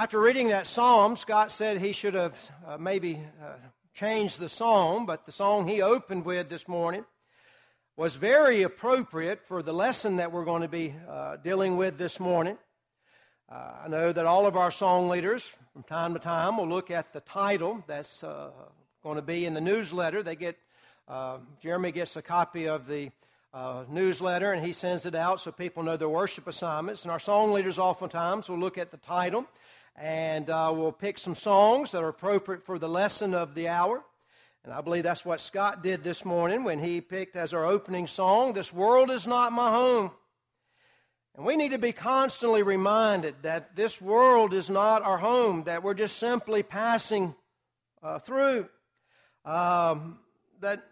After reading that psalm, Scott said he should have uh, maybe uh, changed the psalm, but the song he opened with this morning was very appropriate for the lesson that we're going to be uh, dealing with this morning. Uh, I know that all of our song leaders, from time to time, will look at the title that's uh, going to be in the newsletter. They get uh, Jeremy gets a copy of the uh, newsletter and he sends it out so people know their worship assignments. And our song leaders oftentimes will look at the title and uh, we'll pick some songs that are appropriate for the lesson of the hour. And I believe that's what Scott did this morning when he picked as our opening song, This World Is Not My Home. And we need to be constantly reminded that this world is not our home, that we're just simply passing uh, through. Um, that,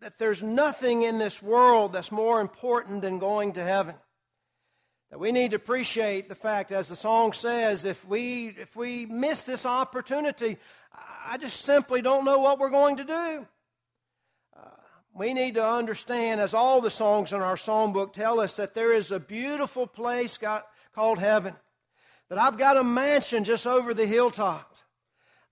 that there's nothing in this world that's more important than going to heaven. That we need to appreciate the fact, as the song says, if we, if we miss this opportunity, I just simply don't know what we're going to do. Uh, we need to understand, as all the songs in our songbook tell us, that there is a beautiful place got, called heaven. That I've got a mansion just over the hilltops.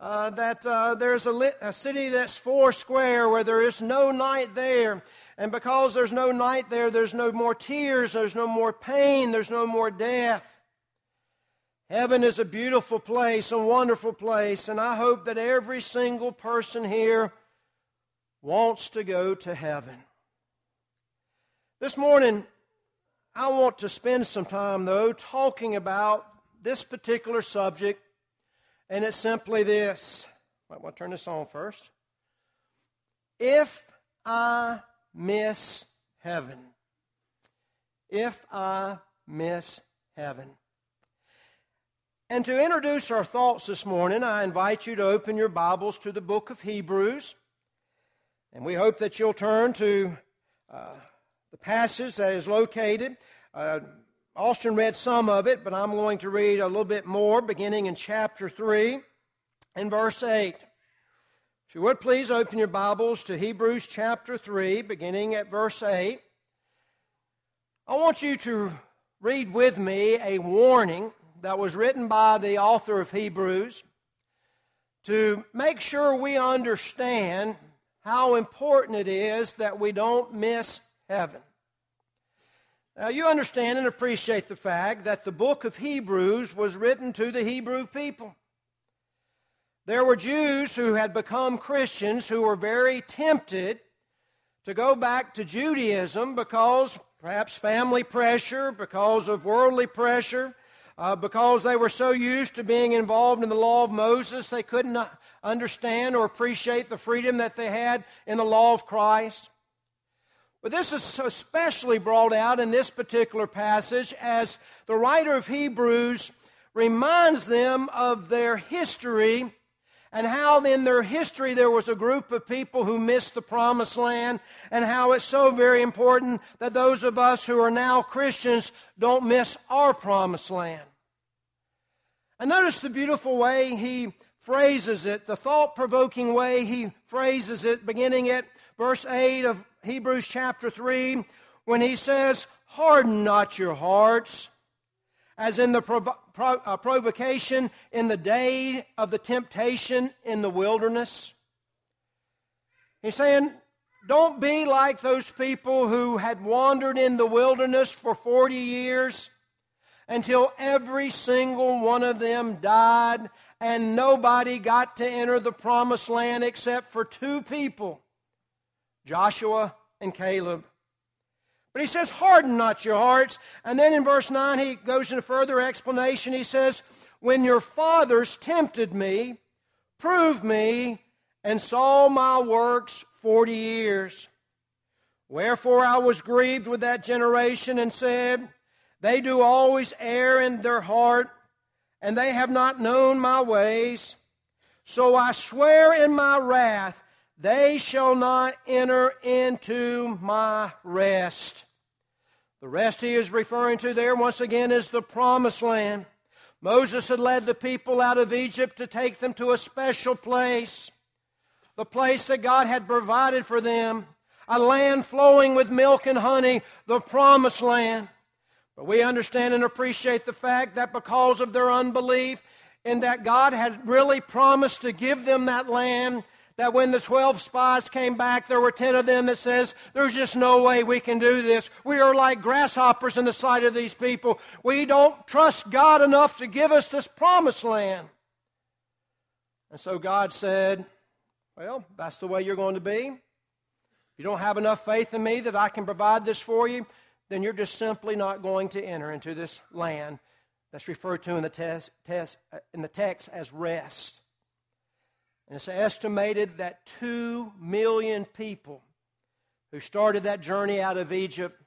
Uh, that uh, there's a, lit, a city that's four square where there is no night there. And because there's no night there, there's no more tears, there's no more pain, there's no more death. Heaven is a beautiful place, a wonderful place, and I hope that every single person here wants to go to heaven. This morning, I want to spend some time, though, talking about this particular subject, and it's simply this. I want to turn this on first. If I miss heaven. If I miss heaven. And to introduce our thoughts this morning, I invite you to open your Bibles to the book of Hebrews. And we hope that you'll turn to uh, the passage that is located. Uh, Austin read some of it, but I'm going to read a little bit more, beginning in chapter 3 and verse 8. If you would please open your Bibles to Hebrews chapter 3, beginning at verse 8. I want you to read with me a warning that was written by the author of Hebrews to make sure we understand how important it is that we don't miss heaven. Now, you understand and appreciate the fact that the book of Hebrews was written to the Hebrew people. There were Jews who had become Christians who were very tempted to go back to Judaism because perhaps family pressure, because of worldly pressure, uh, because they were so used to being involved in the law of Moses, they couldn't understand or appreciate the freedom that they had in the law of Christ. But this is especially brought out in this particular passage as the writer of Hebrews reminds them of their history and how in their history there was a group of people who missed the promised land, and how it's so very important that those of us who are now Christians don't miss our promised land. And notice the beautiful way he phrases it, the thought provoking way he phrases it, beginning at verse 8 of Hebrews chapter 3, when he says, Harden not your hearts as in the provo- pro- uh, provocation in the day of the temptation in the wilderness. He's saying, don't be like those people who had wandered in the wilderness for 40 years until every single one of them died and nobody got to enter the promised land except for two people Joshua and Caleb. But he says, Harden not your hearts. And then in verse 9, he goes into further explanation. He says, When your fathers tempted me, proved me, and saw my works forty years. Wherefore I was grieved with that generation and said, They do always err in their heart, and they have not known my ways. So I swear in my wrath, they shall not enter into my rest. The rest he is referring to there, once again, is the promised land. Moses had led the people out of Egypt to take them to a special place, the place that God had provided for them, a land flowing with milk and honey, the promised land. But we understand and appreciate the fact that because of their unbelief, and that God had really promised to give them that land. That when the 12 spies came back, there were 10 of them that says, there's just no way we can do this. We are like grasshoppers in the sight of these people. We don't trust God enough to give us this promised land. And so God said, well, that's the way you're going to be. If you don't have enough faith in me that I can provide this for you, then you're just simply not going to enter into this land that's referred to in the, test, test, in the text as rest. And it's estimated that two million people who started that journey out of Egypt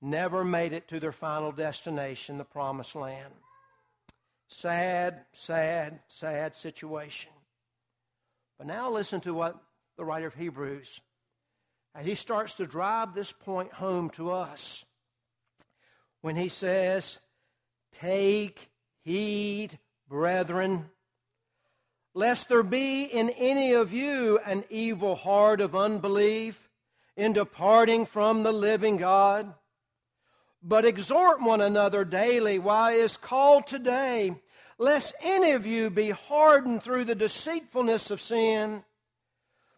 never made it to their final destination, the promised land. Sad, sad, sad situation. But now listen to what the writer of Hebrews, as he starts to drive this point home to us, when he says, Take heed, brethren, lest there be in any of you an evil heart of unbelief in departing from the living God. But exhort one another daily while is called today, lest any of you be hardened through the deceitfulness of sin.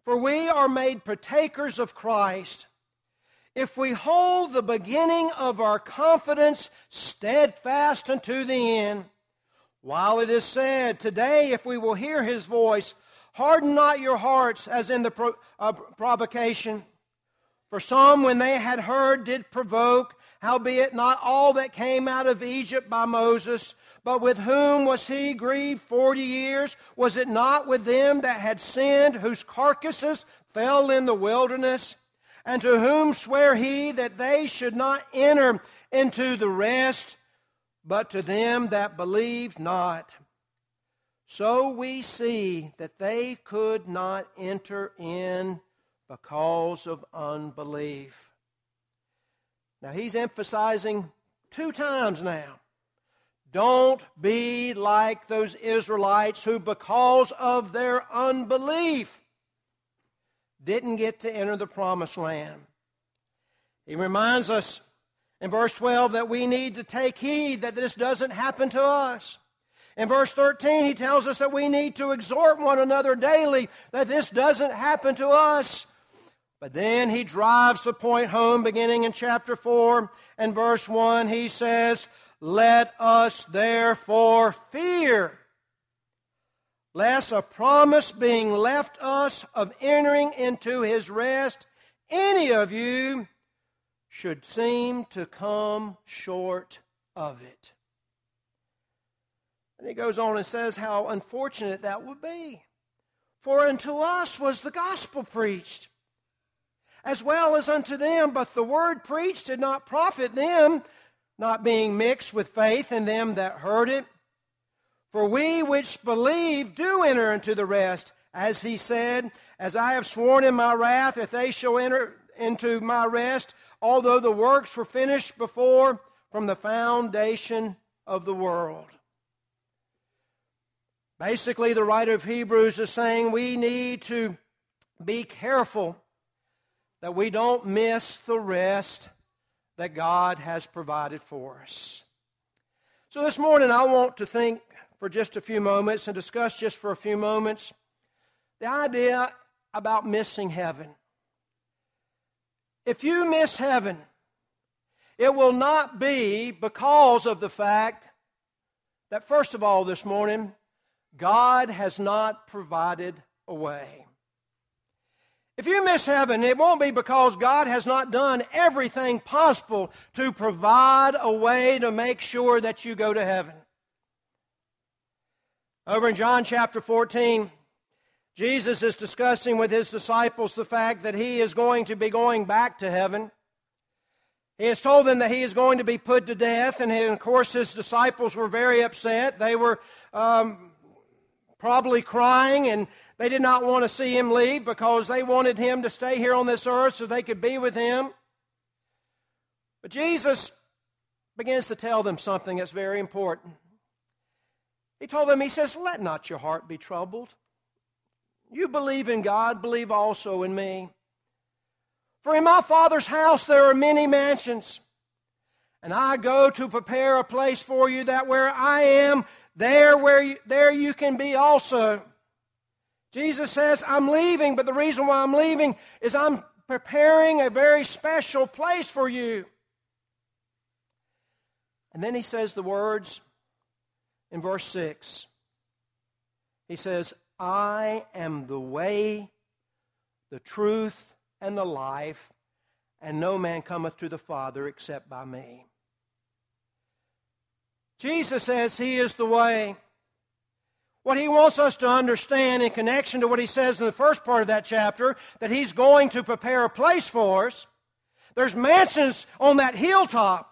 For we are made partakers of Christ if we hold the beginning of our confidence steadfast unto the end. While it is said, Today, if we will hear his voice, harden not your hearts as in the pro- uh, provocation. For some, when they had heard, did provoke, howbeit not all that came out of Egypt by Moses. But with whom was he grieved forty years? Was it not with them that had sinned, whose carcasses fell in the wilderness? And to whom sware he that they should not enter into the rest, but to them that believed not? So we see that they could not enter in because of unbelief. Now he's emphasizing two times now. Don't be like those Israelites who, because of their unbelief, didn't get to enter the promised land. He reminds us in verse 12 that we need to take heed that this doesn't happen to us. In verse 13, he tells us that we need to exhort one another daily that this doesn't happen to us. But then he drives the point home beginning in chapter 4 and verse 1. He says, Let us therefore fear lest a promise being left us of entering into his rest, any of you should seem to come short of it. And he goes on and says how unfortunate that would be. For unto us was the gospel preached, as well as unto them, but the word preached did not profit them, not being mixed with faith in them that heard it. For we which believe do enter into the rest, as he said, As I have sworn in my wrath, if they shall enter into my rest, although the works were finished before from the foundation of the world. Basically, the writer of Hebrews is saying we need to be careful that we don't miss the rest that God has provided for us. So this morning, I want to think for just a few moments and discuss just for a few moments the idea about missing heaven. If you miss heaven, it will not be because of the fact that, first of all, this morning, God has not provided a way. If you miss heaven, it won't be because God has not done everything possible to provide a way to make sure that you go to heaven. Over in John chapter 14, Jesus is discussing with his disciples the fact that he is going to be going back to heaven. He has told them that he is going to be put to death, and of course, his disciples were very upset. They were um, probably crying, and they did not want to see him leave because they wanted him to stay here on this earth so they could be with him. But Jesus begins to tell them something that's very important. He told them, He says, Let not your heart be troubled. You believe in God, believe also in me. For in my Father's house there are many mansions. And I go to prepare a place for you that where I am, there where you, there you can be also. Jesus says, I'm leaving, but the reason why I'm leaving is I'm preparing a very special place for you. And then he says the words in verse 6. He says, I am the way, the truth, and the life, and no man cometh to the Father except by me. Jesus says he is the way. What he wants us to understand in connection to what he says in the first part of that chapter, that he's going to prepare a place for us. There's mansions on that hilltop.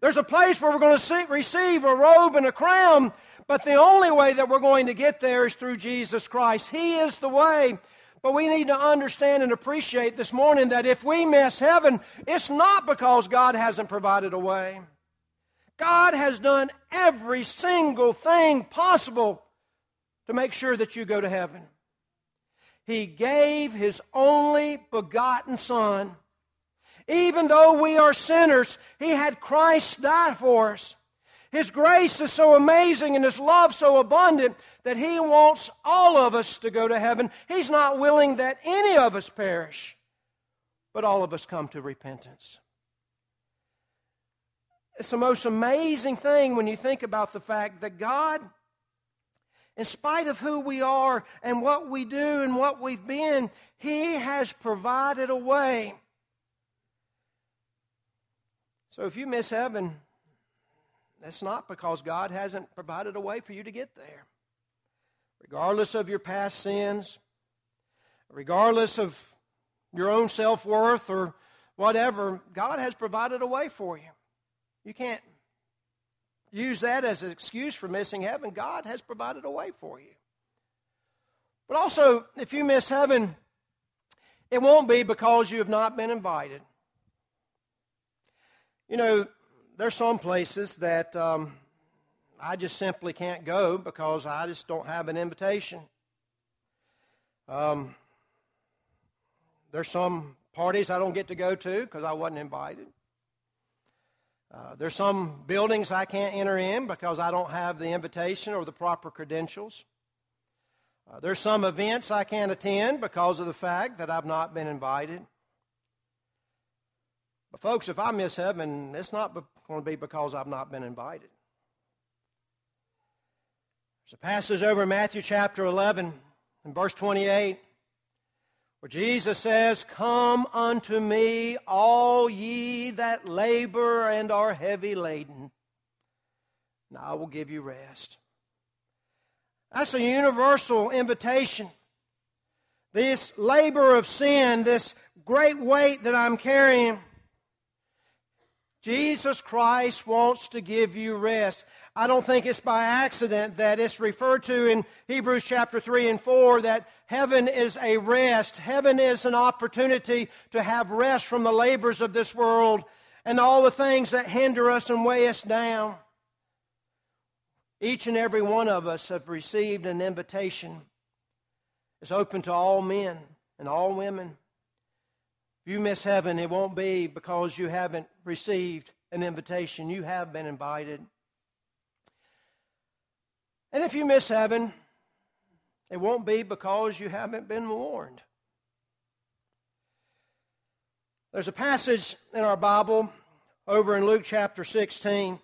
There's a place where we're going to see, receive a robe and a crown, but the only way that we're going to get there is through Jesus Christ. He is the way. But we need to understand and appreciate this morning that if we miss heaven, it's not because God hasn't provided a way. God has done every single thing possible to make sure that you go to heaven. He gave His only begotten Son. Even though we are sinners, He had Christ die for us. His grace is so amazing and His love so abundant that He wants all of us to go to heaven. He's not willing that any of us perish, but all of us come to repentance. It's the most amazing thing when you think about the fact that God in spite of who we are and what we do and what we've been, He has provided a way. So if you miss heaven, that's not because God hasn't provided a way for you to get there. Regardless of your past sins, regardless of your own self worth or whatever, God has provided a way for you. You can't use that as an excuse for missing heaven. God has provided a way for you. But also, if you miss heaven, it won't be because you have not been invited. You know, there's some places that um, I just simply can't go because I just don't have an invitation. Um, there's some parties I don't get to go to because I wasn't invited. Uh, there's some buildings I can't enter in because I don't have the invitation or the proper credentials. Uh, there's some events I can't attend because of the fact that I've not been invited. But, folks, if I miss heaven, it's not going to be because I've not been invited. There's a passage over in Matthew chapter 11 and verse 28 where Jesus says, Come unto me, all ye that labor and are heavy laden, and I will give you rest. That's a universal invitation. This labor of sin, this great weight that I'm carrying, Jesus Christ wants to give you rest. I don't think it's by accident that it's referred to in Hebrews chapter 3 and 4 that heaven is a rest. Heaven is an opportunity to have rest from the labors of this world and all the things that hinder us and weigh us down. Each and every one of us have received an invitation. It's open to all men and all women. If you miss heaven, it won't be because you haven't received an invitation. You have been invited. And if you miss heaven, it won't be because you haven't been warned. There's a passage in our Bible over in Luke chapter 16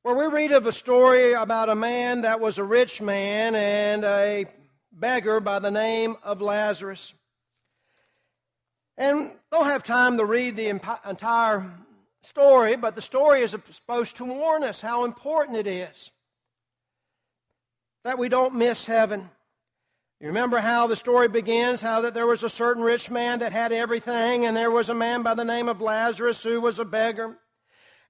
where we read of a story about a man that was a rich man and a beggar by the name of Lazarus. And don't have time to read the entire story, but the story is supposed to warn us how important it is that we don't miss heaven. You remember how the story begins, how that there was a certain rich man that had everything, and there was a man by the name of Lazarus who was a beggar,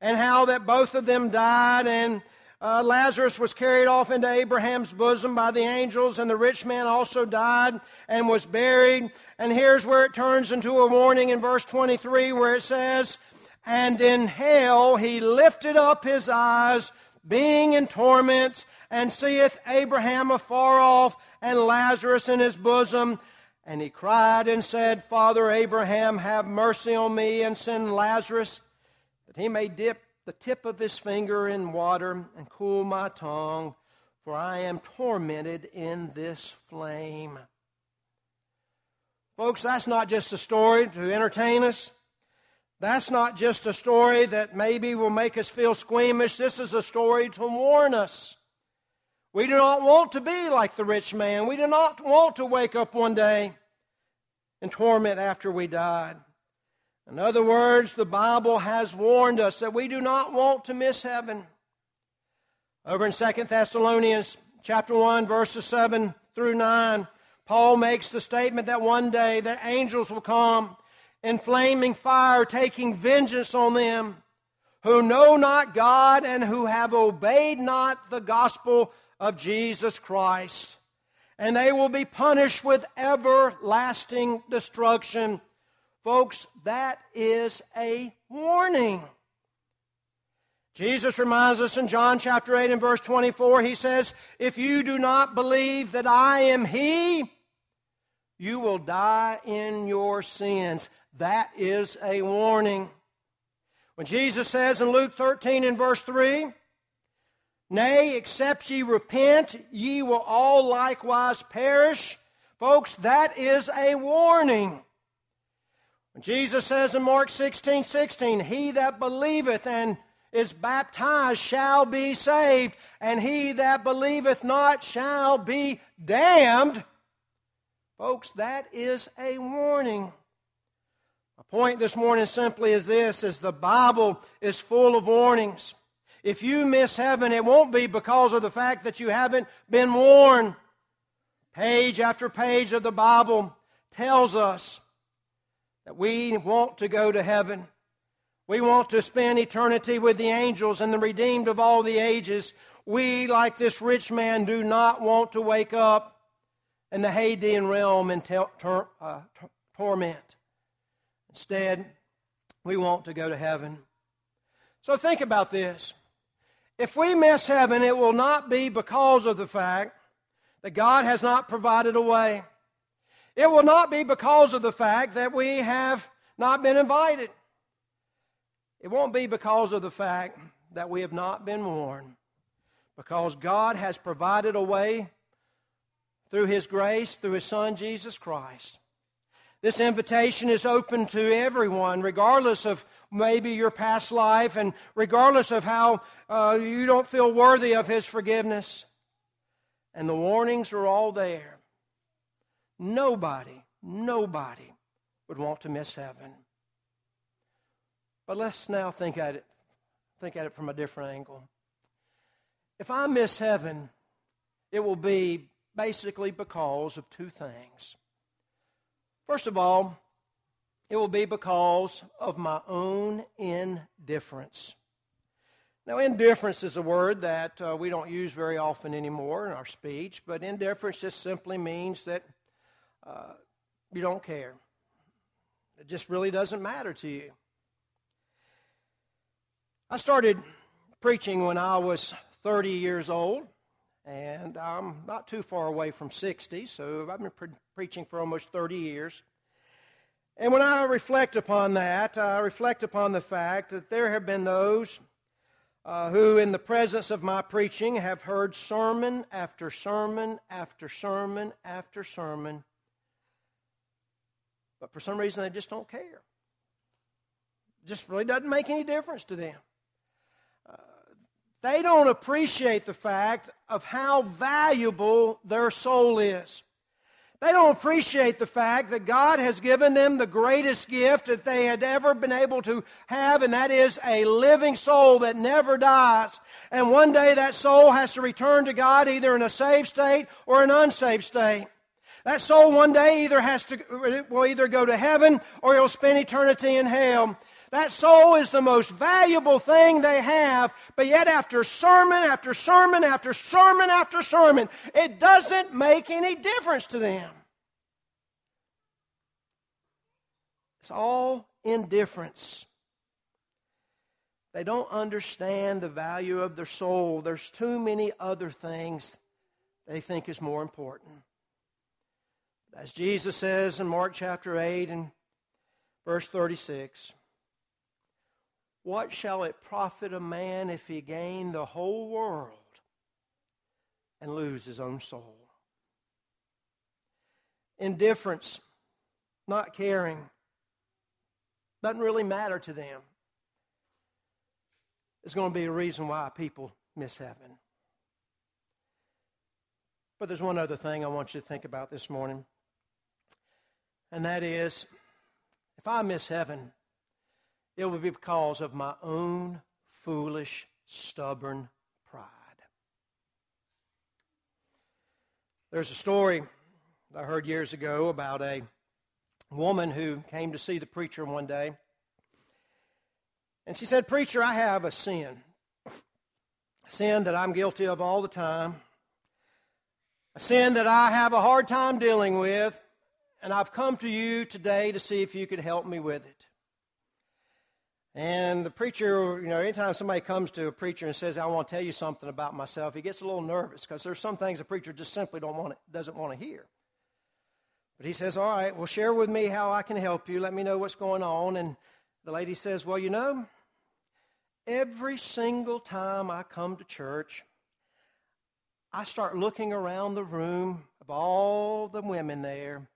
and how that both of them died, and uh, Lazarus was carried off into Abraham's bosom by the angels, and the rich man also died and was buried. And here's where it turns into a warning in verse 23 where it says, And in hell he lifted up his eyes, being in torments, and seeth Abraham afar off and Lazarus in his bosom. And he cried and said, Father Abraham, have mercy on me and send Lazarus that he may dip the tip of his finger in water and cool my tongue, for I am tormented in this flame. Folks, that's not just a story to entertain us. That's not just a story that maybe will make us feel squeamish. This is a story to warn us. We do not want to be like the rich man. We do not want to wake up one day in torment after we died. In other words, the Bible has warned us that we do not want to miss heaven. Over in 2 Thessalonians chapter 1 verses 7 through 9, Paul makes the statement that one day the angels will come in flaming fire taking vengeance on them who know not God and who have obeyed not the gospel of Jesus Christ. And they will be punished with everlasting destruction Folks, that is a warning. Jesus reminds us in John chapter 8 and verse 24, he says, If you do not believe that I am He, you will die in your sins. That is a warning. When Jesus says in Luke 13 and verse 3, Nay, except ye repent, ye will all likewise perish. Folks, that is a warning. When Jesus says in Mark 16 16, He that believeth and is baptized shall be saved, and he that believeth not shall be damned. Folks, that is a warning. My point this morning simply is this is the Bible is full of warnings. If you miss heaven, it won't be because of the fact that you haven't been warned. Page after page of the Bible tells us that we want to go to heaven. We want to spend eternity with the angels and the redeemed of all the ages. We, like this rich man, do not want to wake up in the Hadean realm in tor- uh, torment. Instead, we want to go to heaven. So think about this. If we miss heaven, it will not be because of the fact that God has not provided a way. It will not be because of the fact that we have not been invited. It won't be because of the fact that we have not been warned. Because God has provided a way through His grace, through His Son, Jesus Christ. This invitation is open to everyone, regardless of maybe your past life and regardless of how uh, you don't feel worthy of His forgiveness. And the warnings are all there. Nobody, nobody would want to miss heaven. But let's now think at it, think at it from a different angle. If I miss heaven, it will be basically because of two things. First of all, it will be because of my own indifference. Now, indifference is a word that uh, we don't use very often anymore in our speech, but indifference just simply means that uh, you don't care. It just really doesn't matter to you. I started preaching when I was 30 years old, and I'm not too far away from 60, so I've been pre- preaching for almost 30 years. And when I reflect upon that, I reflect upon the fact that there have been those uh, who, in the presence of my preaching, have heard sermon after sermon after sermon after sermon but for some reason, they just don't care. Just really doesn't make any difference to them. Uh, they don't appreciate the fact of how valuable their soul is. They don't appreciate the fact that God has given them the greatest gift that they had ever been able to have, and that is a living soul that never dies. And one day that soul has to return to God either in a saved state or an unsaved state. That soul one day either has to, will either go to heaven or he'll spend eternity in hell. That soul is the most valuable thing they have, but yet after sermon after sermon after sermon after sermon, it doesn't make any difference to them. It's all indifference. They don't understand the value of their soul. There's too many other things they think is more important. As Jesus says in Mark chapter 8 and verse 36, What shall it profit a man if he gain the whole world and lose his own soul? Indifference, not caring, doesn't really matter to them. It's going to be a reason why people miss heaven. But there's one other thing I want you to think about this morning, and that is if I miss heaven, it will be because of my own foolish, stubborn pride. There's a story I heard years ago about a woman who came to see the preacher one day. And she said, Preacher, I have a sin. A sin that I'm guilty of all the time. A sin that I have a hard time dealing with. And I've come to you today to see if you could help me with it. And the preacher, you know, anytime somebody comes to a preacher and says, I want to tell you something about myself, he gets a little nervous because there's some things a preacher just simply don't want doesn't want to hear. But he says, All right, well, share with me how I can help you. Let me know what's going on. And the lady says, Well, you know, every single time I come to church, I start looking around the room of all the women there,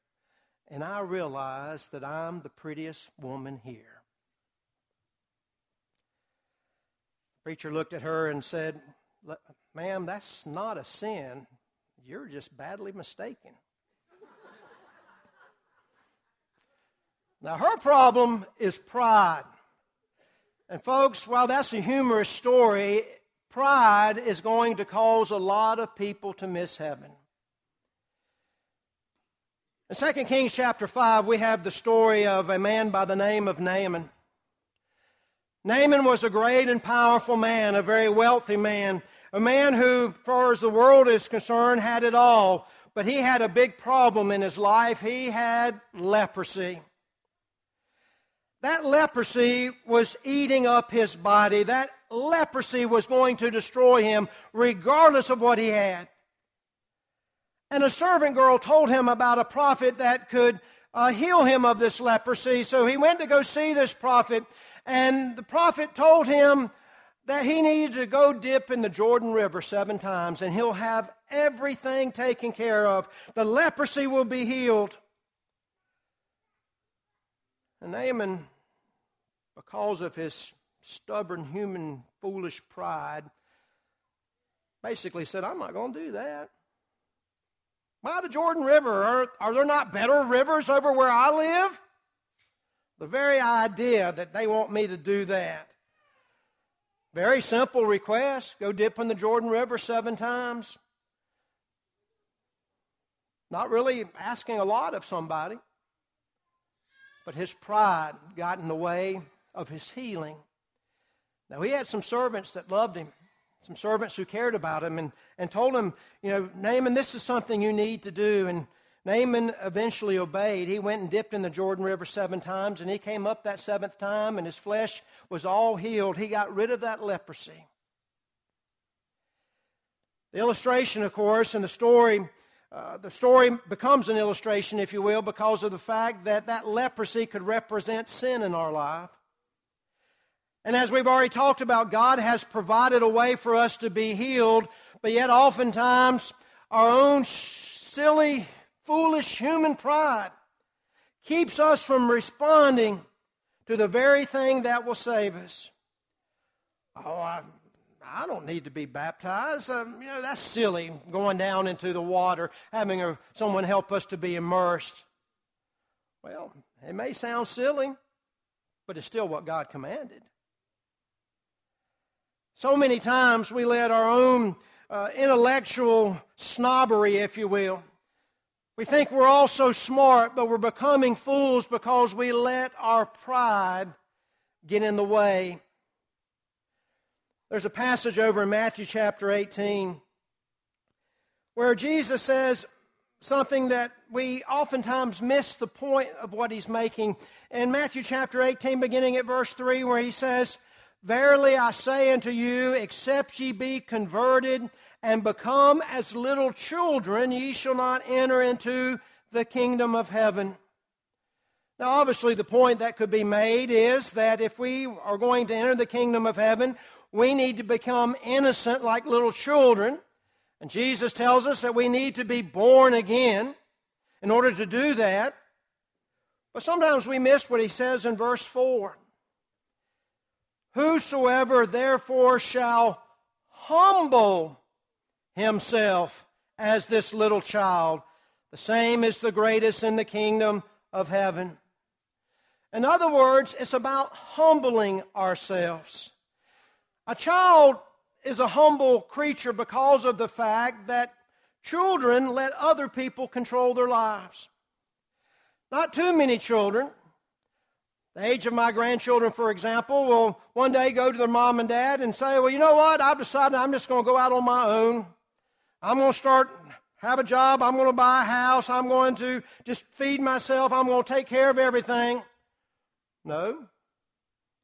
and I realize that I'm the prettiest woman here. preacher looked at her and said, Ma'am, that's not a sin. You're just badly mistaken. now, her problem is pride. And, folks, while that's a humorous story, pride is going to cause a lot of people to miss heaven. In 2 Kings chapter 5, we have the story of a man by the name of Naaman. Naaman was a great and powerful man, a very wealthy man, a man who, far as the world is concerned, had it all. But he had a big problem in his life. He had leprosy. That leprosy was eating up his body. That leprosy was going to destroy him, regardless of what he had. And a servant girl told him about a prophet that could uh, heal him of this leprosy. So he went to go see this prophet. And the prophet told him that he needed to go dip in the Jordan River seven times and he'll have everything taken care of. The leprosy will be healed. And Naaman, because of his stubborn human foolish pride, basically said, I'm not going to do that. By the Jordan River, are, are there not better rivers over where I live? The very idea that they want me to do that. Very simple request go dip in the Jordan River seven times. Not really asking a lot of somebody, but his pride got in the way of his healing. Now, he had some servants that loved him, some servants who cared about him, and, and told him, you know, Naaman, this is something you need to do. And Naaman eventually obeyed. He went and dipped in the Jordan River seven times, and he came up that seventh time, and his flesh was all healed. He got rid of that leprosy. The illustration, of course, and the story, uh, the story becomes an illustration, if you will, because of the fact that that leprosy could represent sin in our life. And as we've already talked about, God has provided a way for us to be healed, but yet oftentimes our own silly foolish human pride keeps us from responding to the very thing that will save us. Oh, I, I don't need to be baptized. Um, you know, that's silly, going down into the water, having a, someone help us to be immersed. Well, it may sound silly, but it's still what God commanded. So many times we let our own uh, intellectual snobbery, if you will, we think we're all so smart, but we're becoming fools because we let our pride get in the way. There's a passage over in Matthew chapter 18 where Jesus says something that we oftentimes miss the point of what he's making. In Matthew chapter 18, beginning at verse 3, where he says, Verily I say unto you, except ye be converted and become as little children, ye shall not enter into the kingdom of heaven. Now, obviously, the point that could be made is that if we are going to enter the kingdom of heaven, we need to become innocent like little children. And Jesus tells us that we need to be born again in order to do that. But sometimes we miss what he says in verse 4. Whosoever therefore shall humble himself as this little child, the same is the greatest in the kingdom of heaven. In other words, it's about humbling ourselves. A child is a humble creature because of the fact that children let other people control their lives. Not too many children. The age of my grandchildren, for example, will one day go to their mom and dad and say, Well, you know what? I've decided I'm just going to go out on my own. I'm going to start, have a job. I'm going to buy a house. I'm going to just feed myself. I'm going to take care of everything. No.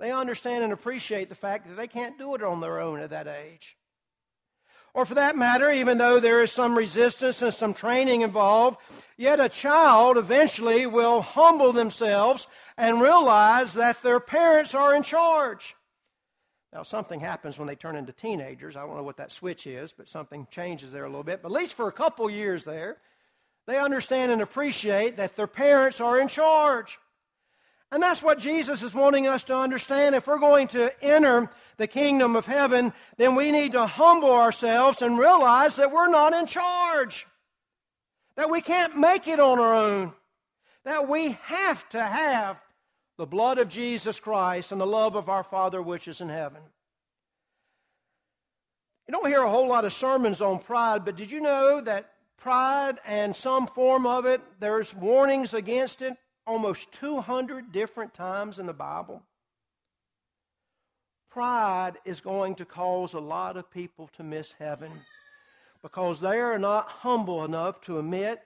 They understand and appreciate the fact that they can't do it on their own at that age. Or for that matter, even though there is some resistance and some training involved, yet a child eventually will humble themselves and realize that their parents are in charge. Now, something happens when they turn into teenagers. I don't know what that switch is, but something changes there a little bit. But at least for a couple years there, they understand and appreciate that their parents are in charge. And that's what Jesus is wanting us to understand. If we're going to enter the kingdom of heaven, then we need to humble ourselves and realize that we're not in charge, that we can't make it on our own, that we have to have the blood of Jesus Christ and the love of our Father which is in heaven. You don't hear a whole lot of sermons on pride, but did you know that pride and some form of it, there's warnings against it almost 200 different times in the Bible. Pride is going to cause a lot of people to miss heaven because they are not humble enough to admit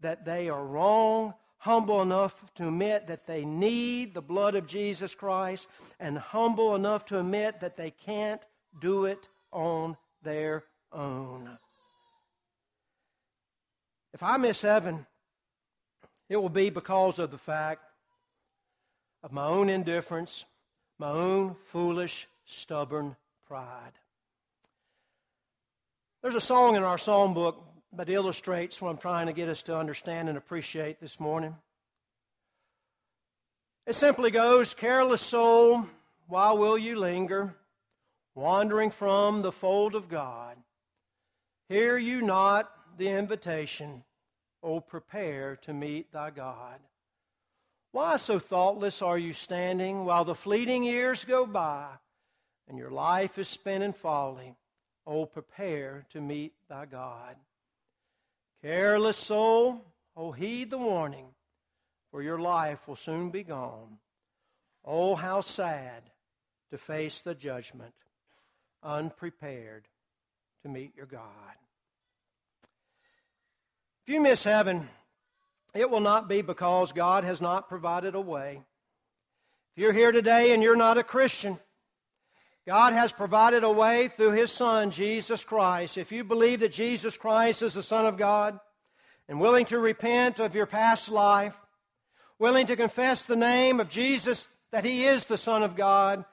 that they are wrong, humble enough to admit that they need the blood of Jesus Christ, and humble enough to admit that they can't do it on their own. If I miss heaven, it will be because of the fact of my own indifference, my own foolish, stubborn pride. There's a song in our psalm book that illustrates what I'm trying to get us to understand and appreciate this morning. It simply goes, Careless soul, why will you linger, wandering from the fold of God? Hear you not the invitation O prepare to meet thy God. Why so thoughtless are you standing while the fleeting years go by and your life is spent in folly? O prepare to meet thy God. Careless soul, O heed the warning, for your life will soon be gone. Oh, how sad to face the judgment, unprepared to meet your God. If you miss heaven, it will not be because God has not provided a way. If you're here today and you're not a Christian, God has provided a way through His Son, Jesus Christ. If you believe that Jesus Christ is the Son of God and willing to repent of your past life, willing to confess the name of Jesus that He is the Son of God,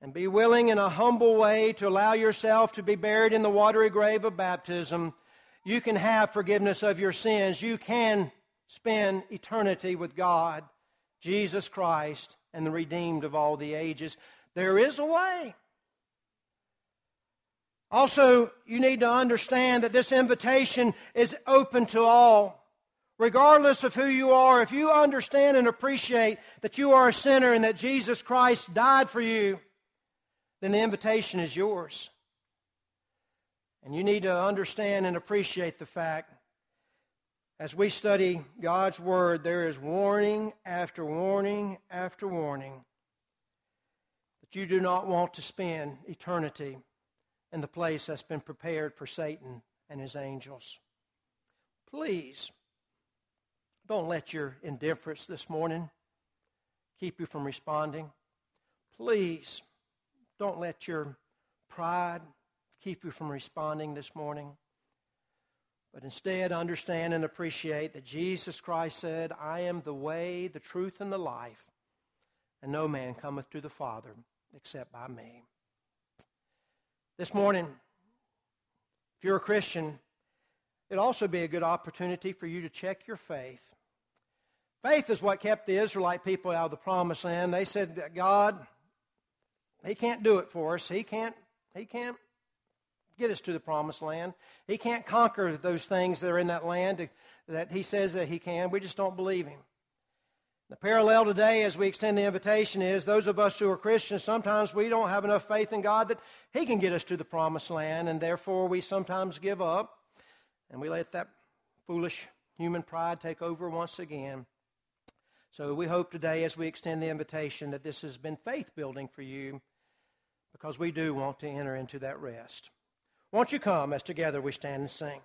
and be willing in a humble way to allow yourself to be buried in the watery grave of baptism, you can have forgiveness of your sins. You can spend eternity with God, Jesus Christ, and the redeemed of all the ages. There is a way. Also, you need to understand that this invitation is open to all. Regardless of who you are, if you understand and appreciate that you are a sinner and that Jesus Christ died for you, then the invitation is yours. And you need to understand and appreciate the fact as we study God's Word, there is warning after warning after warning that you do not want to spend eternity in the place that's been prepared for Satan and his angels. Please, don't let your indifference this morning keep you from responding. Please, don't let your pride keep you from responding this morning. but instead understand and appreciate that Jesus Christ said, I am the way, the truth, and the life, and no man cometh to the Father except by me. This morning, if you're a Christian, it'd also be a good opportunity for you to check your faith. Faith is what kept the Israelite people out of the promised land. They said, God, He can't do it for us. He can't, He can't get us to the promised land. He can't conquer those things that are in that land that He says that He can. We just don't believe Him. The parallel today, as we extend the invitation, is those of us who are Christians, sometimes we don't have enough faith in God that He can get us to the promised land, and therefore we sometimes give up and we let that foolish human pride take over once again. So we hope today, as we extend the invitation, that this has been faith building for you because we do want to enter into that rest. Won't you come as together we stand and sing?